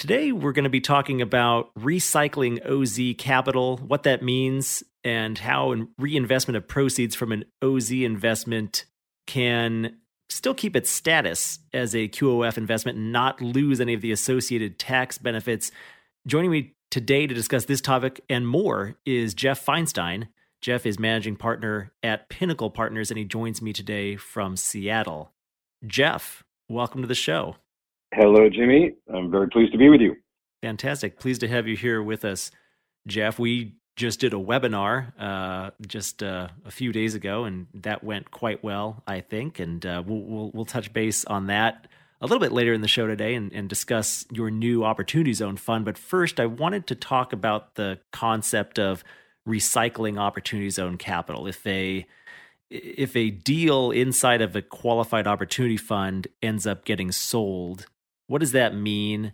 Today, we're going to be talking about recycling OZ capital, what that means, and how reinvestment of proceeds from an OZ investment can still keep its status as a QOF investment and not lose any of the associated tax benefits. Joining me today to discuss this topic and more is Jeff Feinstein. Jeff is managing partner at Pinnacle Partners, and he joins me today from Seattle. Jeff, welcome to the show. Hello, Jimmy. I'm very pleased to be with you. Fantastic. Pleased to have you here with us, Jeff. We just did a webinar uh, just uh, a few days ago, and that went quite well, I think. And uh, we'll, we'll, we'll touch base on that a little bit later in the show today and, and discuss your new Opportunity Zone fund. But first, I wanted to talk about the concept of recycling Opportunity Zone capital. If a if a deal inside of a qualified opportunity fund ends up getting sold, what does that mean?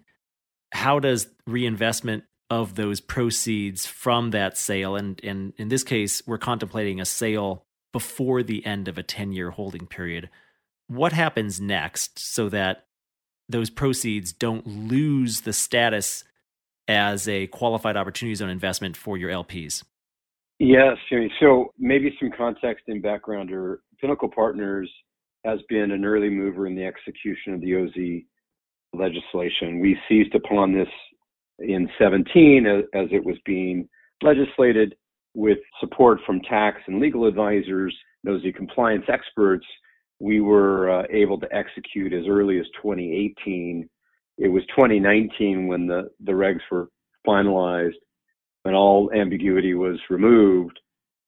How does reinvestment of those proceeds from that sale, and, and in this case, we're contemplating a sale before the end of a 10 year holding period. What happens next so that those proceeds don't lose the status as a qualified opportunity zone investment for your LPs? Yes, Jimmy. So maybe some context and background. Or Pinnacle Partners has been an early mover in the execution of the OZ legislation. We seized upon this in 17 as, as it was being legislated with support from tax and legal advisors, those compliance experts. We were uh, able to execute as early as 2018. It was 2019 when the, the regs were finalized and all ambiguity was removed.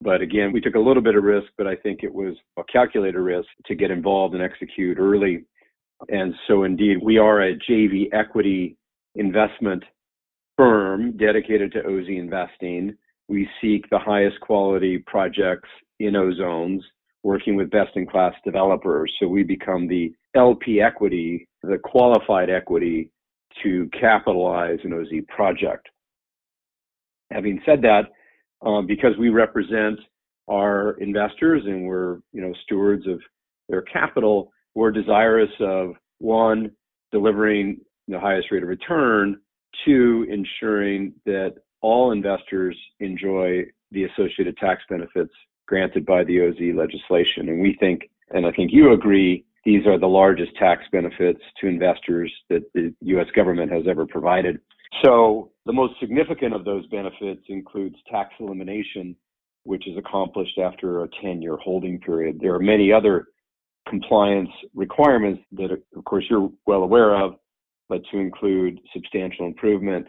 But again, we took a little bit of risk, but I think it was a calculated risk to get involved and execute early and so, indeed, we are a JV equity investment firm dedicated to OZ investing. We seek the highest quality projects in O zones, working with best in class developers. So, we become the LP equity, the qualified equity to capitalize an OZ project. Having said that, um, because we represent our investors and we're you know stewards of their capital, we're desirous of one, delivering the highest rate of return, two, ensuring that all investors enjoy the associated tax benefits granted by the OZ legislation. And we think, and I think you agree, these are the largest tax benefits to investors that the US government has ever provided. So the most significant of those benefits includes tax elimination, which is accomplished after a 10 year holding period. There are many other compliance requirements that, of course, you're well aware of, but to include substantial improvement.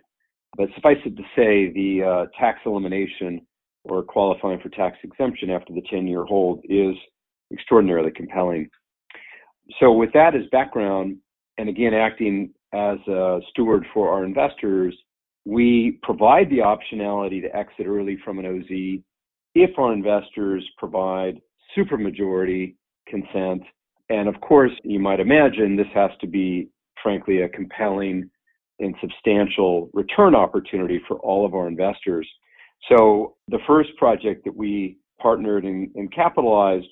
But suffice it to say, the uh, tax elimination or qualifying for tax exemption after the 10 year hold is extraordinarily compelling. So, with that as background, and again, acting as a steward for our investors, we provide the optionality to exit early from an OZ if our investors provide supermajority consent. And of course, you might imagine this has to be, frankly, a compelling and substantial return opportunity for all of our investors. So the first project that we partnered and, and capitalized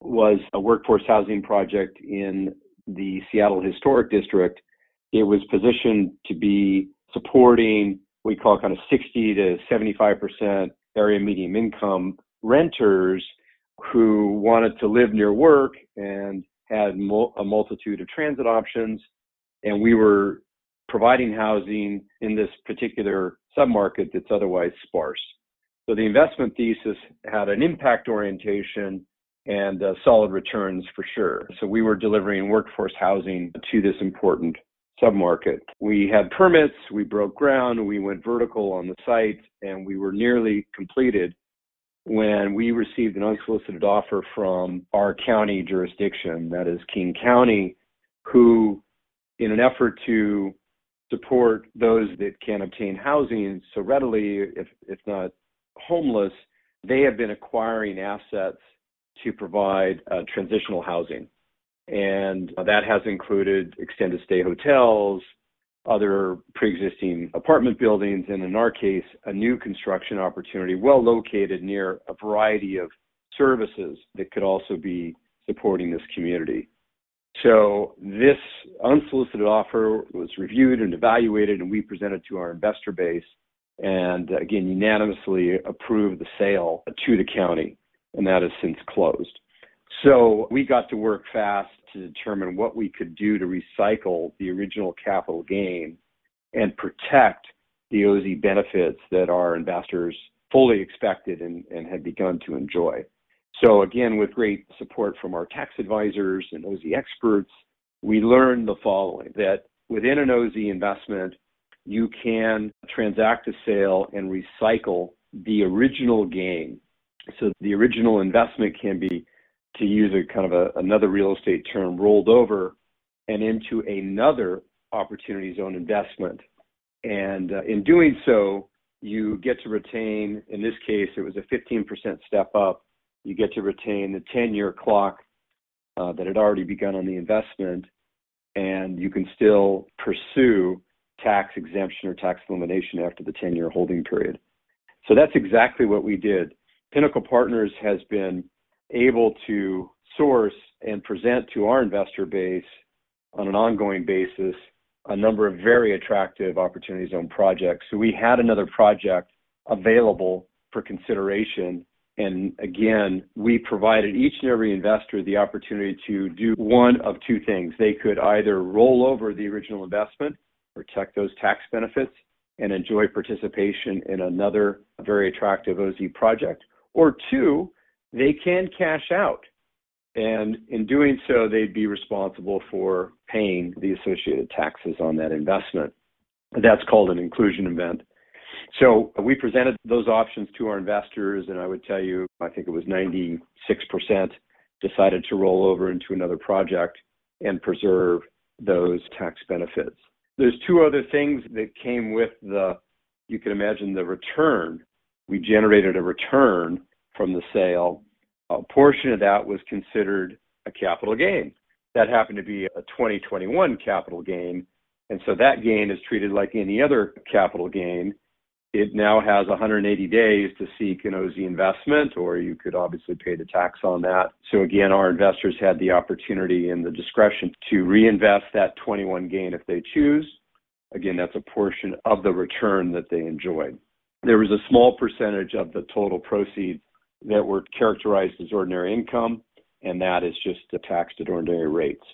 was a workforce housing project in the Seattle Historic District. It was positioned to be supporting we call kind of 60 to 75% area medium income renters who wanted to live near work and had a multitude of transit options. And we were providing housing in this particular submarket that's otherwise sparse. So the investment thesis had an impact orientation and uh, solid returns for sure. So we were delivering workforce housing to this important submarket. We had permits, we broke ground, we went vertical on the site, and we were nearly completed when we received an unsolicited offer from our county jurisdiction, that is King County, who, in an effort to support those that can obtain housing so readily, if, if not homeless, they have been acquiring assets to provide uh, transitional housing. And that has included extended stay hotels, other pre-existing apartment buildings, and in our case, a new construction opportunity well located near a variety of services that could also be supporting this community. So this unsolicited offer was reviewed and evaluated, and we presented to our investor base, and again unanimously approved the sale to the county, and that has since closed. So we got to work fast to determine what we could do to recycle the original capital gain and protect the OZ benefits that our investors fully expected and, and had begun to enjoy. So again, with great support from our tax advisors and OZ experts, we learned the following, that within an OZ investment, you can transact a sale and recycle the original gain. So the original investment can be, to use a kind of a, another real estate term, rolled over and into another opportunity zone investment. And uh, in doing so, you get to retain, in this case, it was a 15% step up you get to retain the 10 year clock uh, that had already begun on the investment, and you can still pursue tax exemption or tax elimination after the 10 year holding period. So that's exactly what we did. Pinnacle Partners has been able to source and present to our investor base on an ongoing basis a number of very attractive opportunity zone projects. So we had another project available for consideration and again, we provided each and every investor the opportunity to do one of two things. They could either roll over the original investment, protect those tax benefits, and enjoy participation in another very attractive OZ project, or two, they can cash out. And in doing so, they'd be responsible for paying the associated taxes on that investment. That's called an inclusion event. So we presented those options to our investors, and I would tell you, I think it was 96% decided to roll over into another project and preserve those tax benefits. There's two other things that came with the, you can imagine the return. We generated a return from the sale. A portion of that was considered a capital gain. That happened to be a 2021 capital gain. And so that gain is treated like any other capital gain it now has 180 days to seek an OZ investment, or you could obviously pay the tax on that. So again, our investors had the opportunity and the discretion to reinvest that 21 gain if they choose. Again, that's a portion of the return that they enjoyed. There was a small percentage of the total proceeds that were characterized as ordinary income, and that is just the taxed at ordinary rates.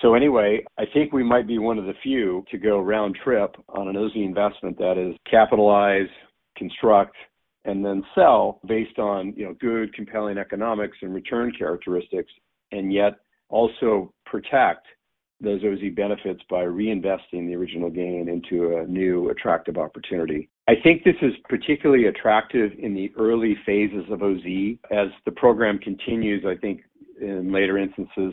So anyway, I think we might be one of the few to go round trip on an OZ investment that is capitalize, construct, and then sell based on you know good, compelling economics and return characteristics, and yet also protect those OZ benefits by reinvesting the original gain into a new attractive opportunity. I think this is particularly attractive in the early phases of OZ. As the program continues, I think in later instances,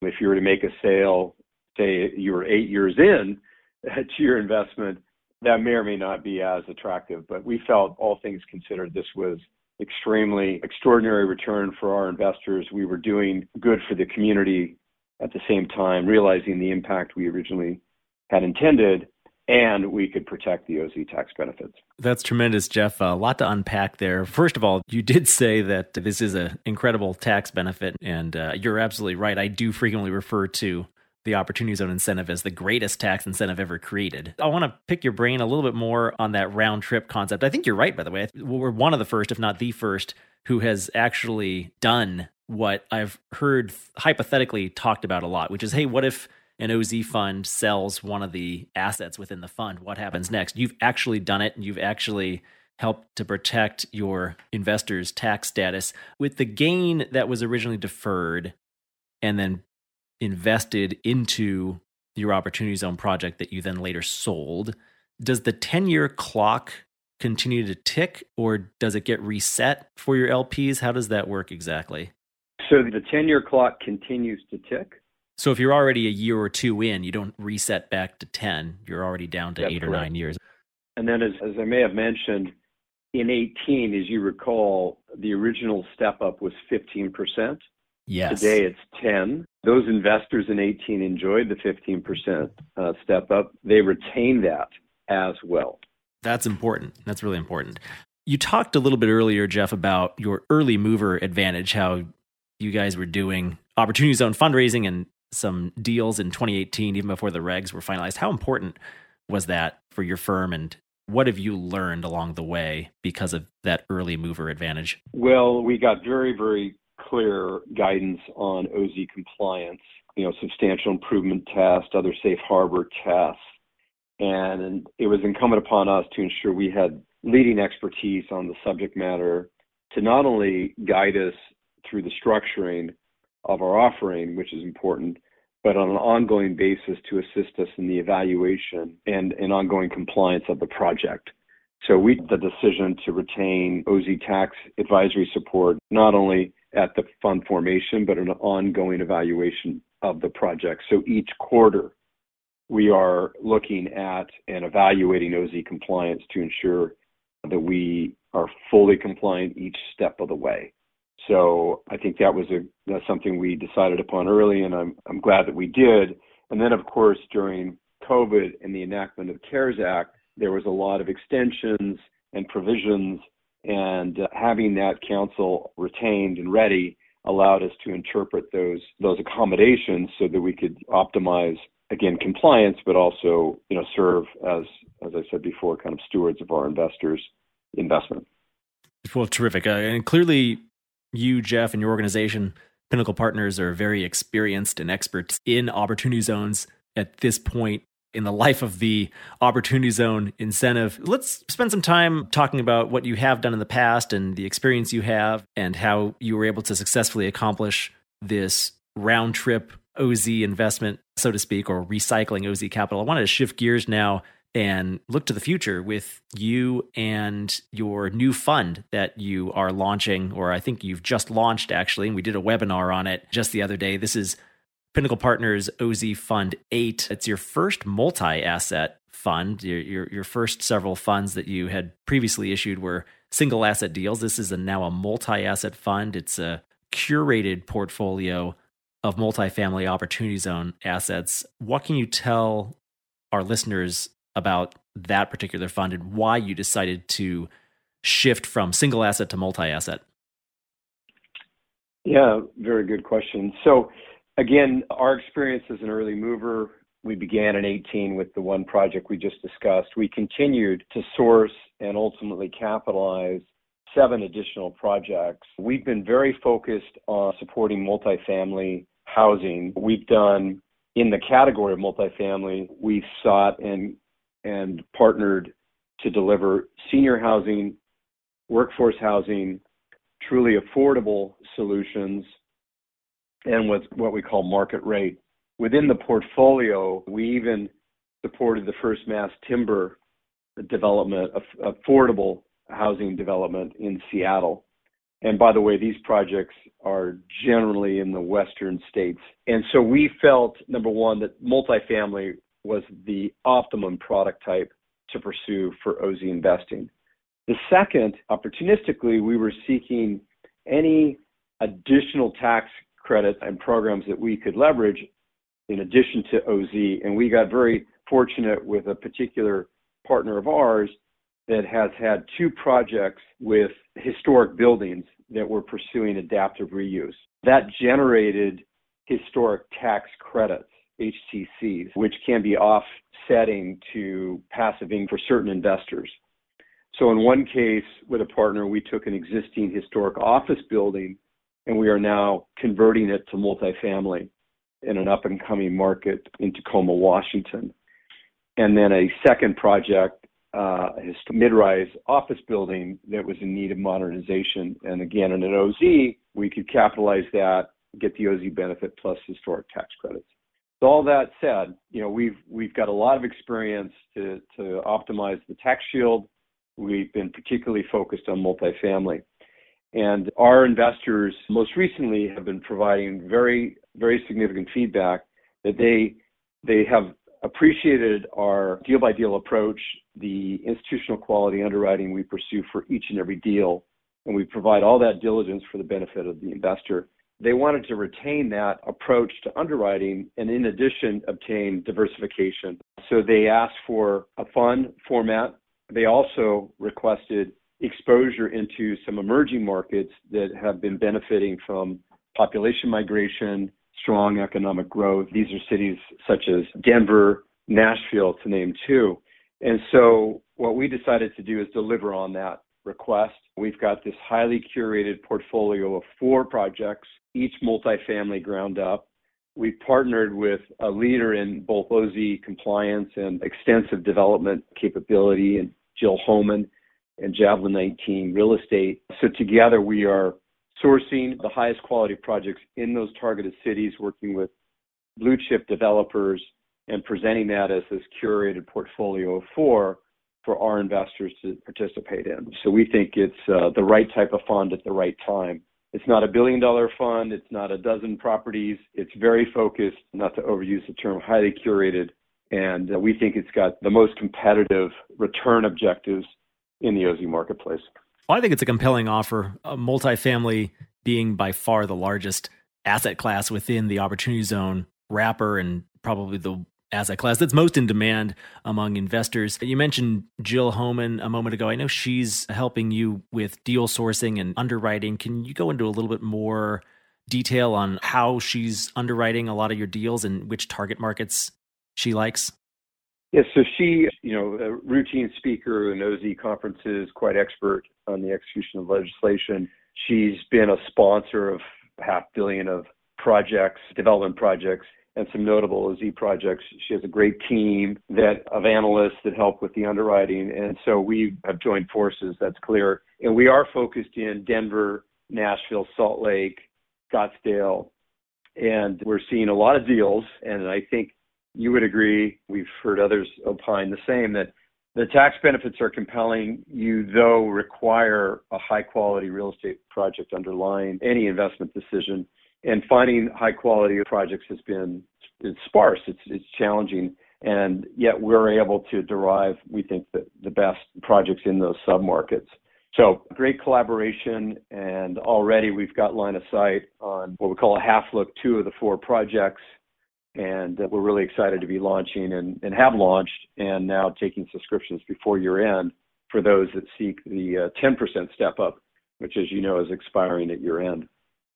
if you were to make a sale, say you were eight years in to your investment, that may or may not be as attractive. But we felt, all things considered, this was extremely extraordinary return for our investors. We were doing good for the community at the same time, realizing the impact we originally had intended and we could protect the OZ tax benefits. That's tremendous, Jeff. A lot to unpack there. First of all, you did say that this is an incredible tax benefit, and uh, you're absolutely right. I do frequently refer to the opportunity zone incentive as the greatest tax incentive ever created. I want to pick your brain a little bit more on that round trip concept. I think you're right, by the way. We're one of the first, if not the first, who has actually done what I've heard hypothetically talked about a lot, which is hey, what if an OZ fund sells one of the assets within the fund, what happens next? You've actually done it and you've actually helped to protect your investors' tax status. With the gain that was originally deferred and then invested into your opportunity zone project that you then later sold, does the 10 year clock continue to tick or does it get reset for your LPs? How does that work exactly? So the 10 year clock continues to tick. So if you're already a year or two in, you don't reset back to 10. You're already down to That's eight or nine years. And then, as, as I may have mentioned, in 18, as you recall, the original step up was 15%. Yes. Today it's 10. Those investors in 18 enjoyed the 15% uh, step up. They retain that as well. That's important. That's really important. You talked a little bit earlier, Jeff, about your early mover advantage, how you guys were doing opportunity zone fundraising and some deals in 2018, even before the regs were finalized. How important was that for your firm, and what have you learned along the way because of that early mover advantage? Well, we got very, very clear guidance on OZ compliance, you know, substantial improvement test, other safe harbor tests. And it was incumbent upon us to ensure we had leading expertise on the subject matter to not only guide us through the structuring of our offering, which is important, but on an ongoing basis to assist us in the evaluation and, and ongoing compliance of the project. So we the decision to retain OZ tax advisory support not only at the fund formation, but an ongoing evaluation of the project. So each quarter, we are looking at and evaluating OZ compliance to ensure that we are fully compliant each step of the way. So I think that was a that's something we decided upon early, and I'm I'm glad that we did. And then, of course, during COVID and the enactment of CARES Act, there was a lot of extensions and provisions, and uh, having that counsel retained and ready allowed us to interpret those those accommodations so that we could optimize again compliance, but also you know serve as as I said before, kind of stewards of our investors' investment. Well, terrific, uh, and clearly you, Jeff, and your organization, Pinnacle Partners, are very experienced and experts in opportunity zones at this point in the life of the opportunity zone incentive. Let's spend some time talking about what you have done in the past and the experience you have and how you were able to successfully accomplish this round trip OZ investment, so to speak, or recycling OZ capital. I wanted to shift gears now and look to the future with you and your new fund that you are launching, or I think you've just launched actually, and we did a webinar on it just the other day. This is Pinnacle Partners OZ Fund 8. It's your first multi asset fund. Your, your, your, first several funds that you had previously issued were single asset deals. This is a, now a multi asset fund. It's a curated portfolio of multifamily opportunity zone assets. What can you tell our listeners about that particular fund and why you decided to shift from single asset to multi asset? Yeah, very good question. So, again, our experience as an early mover, we began in 18 with the one project we just discussed. We continued to source and ultimately capitalize seven additional projects. We've been very focused on supporting multifamily housing. We've done in the category of multifamily, we've sought and and partnered to deliver senior housing, workforce housing, truly affordable solutions, and what, what we call market rate. Within the portfolio, we even supported the first mass timber development, affordable housing development in Seattle. And by the way, these projects are generally in the western states. And so we felt, number one, that multifamily was the optimum product type to pursue for OZ investing. The second, opportunistically, we were seeking any additional tax credits and programs that we could leverage in addition to OZ. And we got very fortunate with a particular partner of ours that has had two projects with historic buildings that were pursuing adaptive reuse. That generated historic tax credits. HTCs, which can be offsetting to passive income for certain investors. So in one case with a partner, we took an existing historic office building and we are now converting it to multifamily in an up and coming market in Tacoma, Washington. And then a second project, uh, a mid-rise office building that was in need of modernization. And again, in an OZ, we could capitalize that, get the OZ benefit plus historic tax credits. All that said, you know, we've we've got a lot of experience to to optimize the tax shield. We've been particularly focused on multifamily. And our investors most recently have been providing very very significant feedback that they they have appreciated our deal by deal approach, the institutional quality underwriting we pursue for each and every deal, and we provide all that diligence for the benefit of the investor. They wanted to retain that approach to underwriting and, in addition, obtain diversification. So they asked for a fund format. They also requested exposure into some emerging markets that have been benefiting from population migration, strong economic growth. These are cities such as Denver, Nashville, to name two. And so what we decided to do is deliver on that request. We've got this highly curated portfolio of four projects, each multifamily ground up. We partnered with a leader in both OZ compliance and extensive development capability, and Jill Homan and Javelin 19 Real Estate. So together we are sourcing the highest quality projects in those targeted cities, working with blue chip developers and presenting that as this curated portfolio of four for our investors to participate in. So we think it's uh, the right type of fund at the right time. It's not a billion dollar fund. It's not a dozen properties. It's very focused, not to overuse the term, highly curated. And uh, we think it's got the most competitive return objectives in the OZ marketplace. Well, I think it's a compelling offer. A multifamily being by far the largest asset class within the opportunity zone wrapper and probably the asset class that's most in demand among investors. You mentioned Jill Homan a moment ago. I know she's helping you with deal sourcing and underwriting. Can you go into a little bit more detail on how she's underwriting a lot of your deals and which target markets she likes? Yes, so she, you know, a routine speaker in OZ conferences, quite expert on the execution of legislation. She's been a sponsor of half billion of projects, development projects and some notable OZ projects. She has a great team that of analysts that help with the underwriting, and so we have joined forces. That's clear, and we are focused in Denver, Nashville, Salt Lake, Scottsdale, and we're seeing a lot of deals. And I think you would agree. We've heard others opine the same that the tax benefits are compelling. You, though, require a high quality real estate project underlying any investment decision and finding high quality projects has been it's sparse. It's it's challenging, and yet we're able to derive, we think, the, the best projects in those submarkets. So great collaboration, and already we've got line of sight on what we call a half look, two of the four projects, and we're really excited to be launching and, and have launched, and now taking subscriptions before year end for those that seek the uh, 10% step up, which, as you know, is expiring at year end.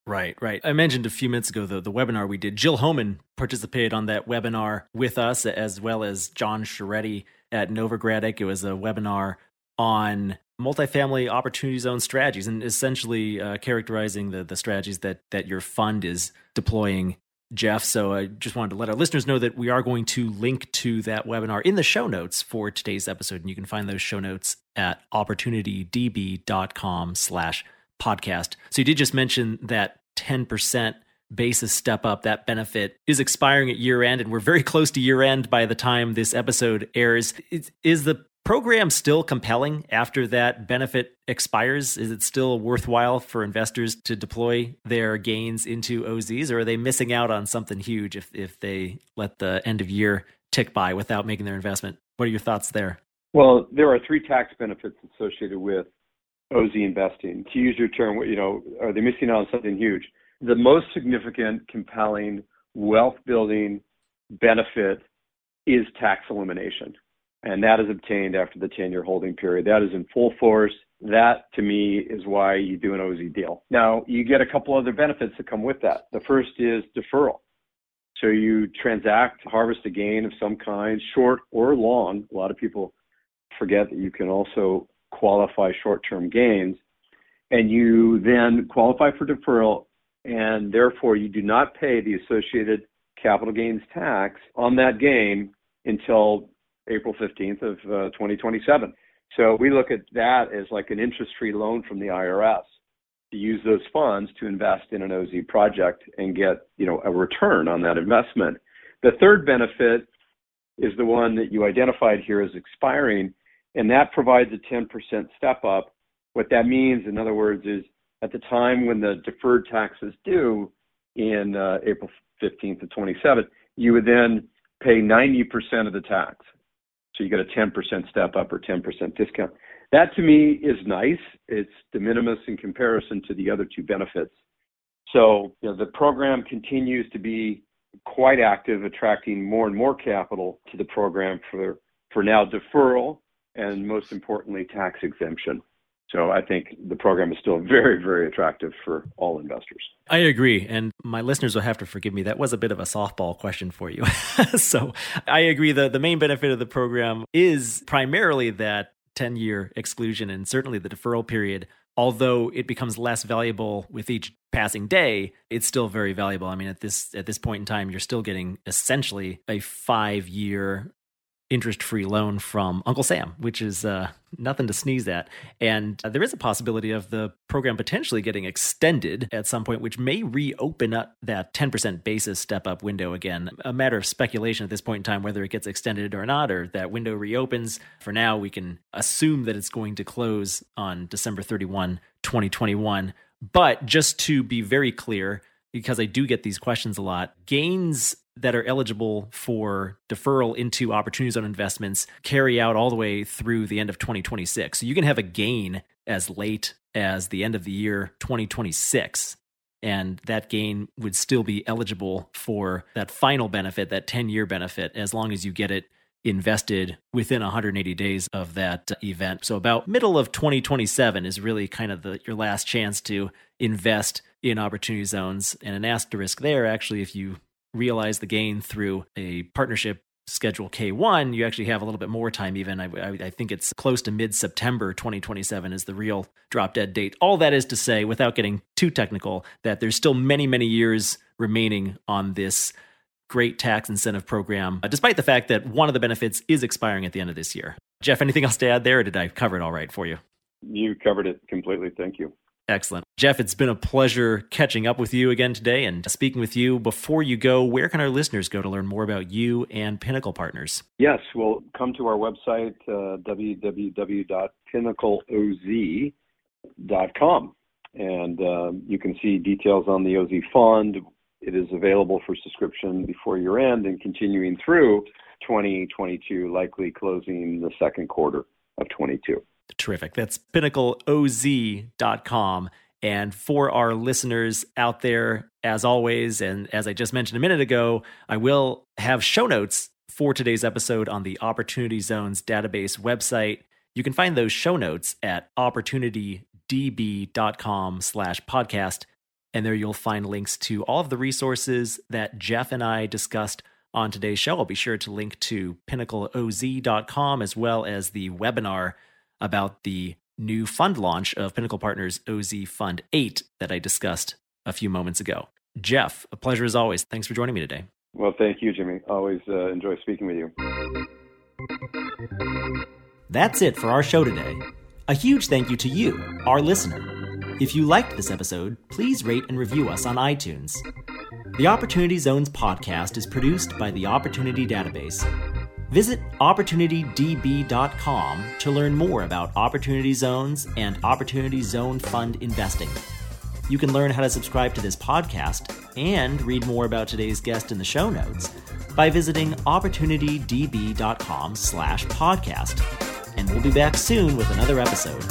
Right, right. I mentioned a few minutes ago the, the webinar we did. Jill Homan participated on that webinar with us, as well as John Sciarretti at Novogradac. It was a webinar on multifamily opportunity zone strategies and essentially uh, characterizing the, the strategies that, that your fund is deploying, Jeff. So I just wanted to let our listeners know that we are going to link to that webinar in the show notes for today's episode. And you can find those show notes at opportunitydb.com slash podcast. So you did just mention that 10% basis step up, that benefit is expiring at year end, and we're very close to year end by the time this episode airs. Is, the program still compelling after that benefit expires? Is it still worthwhile for investors to deploy their gains into OZs, or are they missing out on something huge if, if they let the end of year tick by without making their investment? What are your thoughts there? Well, there are three tax benefits associated with OZ investing. To use your term, you know, are they missing out on something huge? The most significant, compelling wealth building benefit is tax elimination. And that is obtained after the 10 year holding period. That is in full force. That to me is why you do an OZ deal. Now, you get a couple other benefits that come with that. The first is deferral. So you transact, harvest a gain of some kind, short or long. A lot of people forget that you can also qualify short-term gains, and you then qualify for deferral, and therefore you do not pay the associated capital gains tax on that gain until April 15th of uh, 2027. So we look at that as like an interest-free loan from the IRS to use those funds to invest in an OZ project and get, you know, a return on that investment. The third benefit is the one that you identified here as expiring, and that provides a 10% step up. What that means, in other words, is at the time when the deferred tax is due, in uh, April 15th to 27th, you would then pay 90% of the tax. So you get a 10% step up or 10% discount. That to me is nice. It's de minimis in comparison to the other two benefits. So you know, the program continues to be quite active, attracting more and more capital to the program for, for now deferral and most importantly, tax exemption. So I think the program is still very, very attractive for all investors. I agree. And my listeners will have to forgive me. That was a bit of a softball question for you. so I agree. The, the main benefit of the program is primarily that 10 year exclusion and certainly the deferral period. Although it becomes less valuable with each passing day, it's still very valuable. I mean, at this at this point in time, you're still getting essentially a five year interest free loan from Uncle Sam, which is uh, nothing to sneeze at. And uh, there is a possibility of the program potentially getting extended at some point, which may reopen up that 10% basis step up window again. A matter of speculation at this point in time whether it gets extended or not, or that window reopens. For now, we can assume that it's going to close on December 31, 2021. But just to be very clear, because I do get these questions a lot, gains that are eligible for deferral into opportunity zone investments carry out all the way through the end of 2026. So you can have a gain as late as the end of the year 2026 and that gain would still be eligible for that final benefit, that 10 year benefit, as long as you get it invested within 180 days of that event. So about middle of 2027 is really kind of the your last chance to invest in opportunity zones and an asterisk there actually if you realize the gain through a partnership schedule K1, you actually have a little bit more time. Even I, I, I think it's close to mid September 2027 is the real drop dead date. All that is to say, without getting too technical, that there's still many, many years remaining on this great tax incentive program, uh, despite the fact that one of the benefits is expiring at the end of this year. Jeff, anything else to add there, or did I cover it all right for you? You covered it completely. Thank you. Excellent. Jeff, it's been a pleasure catching up with you again today and speaking with you. Before you go, where can our listeners go to learn more about you and Pinnacle Partners? Yes, well, come to our website, uh, www.pinnacleoz.com, and uh, you can see details on the OZ fund. It is available for subscription before year end and continuing through 2022, likely closing the second quarter of 22. Terrific. That's pinnacleoz.com. And for our listeners out there, as always, and as I just mentioned a minute ago, I will have show notes for today's episode on the Opportunity Zones database website. You can find those show notes at opportunitydb.com slash podcast. And there you'll find links to all of the resources that Jeff and I discussed on today's show. I'll be sure to link to pinnacleoz.com as well as the webinar about the new fund launch of Pinnacle Partners OZ Fund 8 that I discussed a few moments ago. Jeff, a pleasure as always. Thanks for joining me today. Well, thank you, Jimmy. Always uh, enjoy speaking with you. That's it for our show today. A huge thank you to you, our listener. If you liked this episode, please rate and review us on iTunes. The Opportunity Zones podcast is produced by the Opportunity Database Visit OpportunityDB.com to learn more about Opportunity Zones and Opportunity Zone Fund investing. You can learn how to subscribe to this podcast and read more about today's guest in the show notes by visiting opportunitydb.com slash podcast. And we'll be back soon with another episode.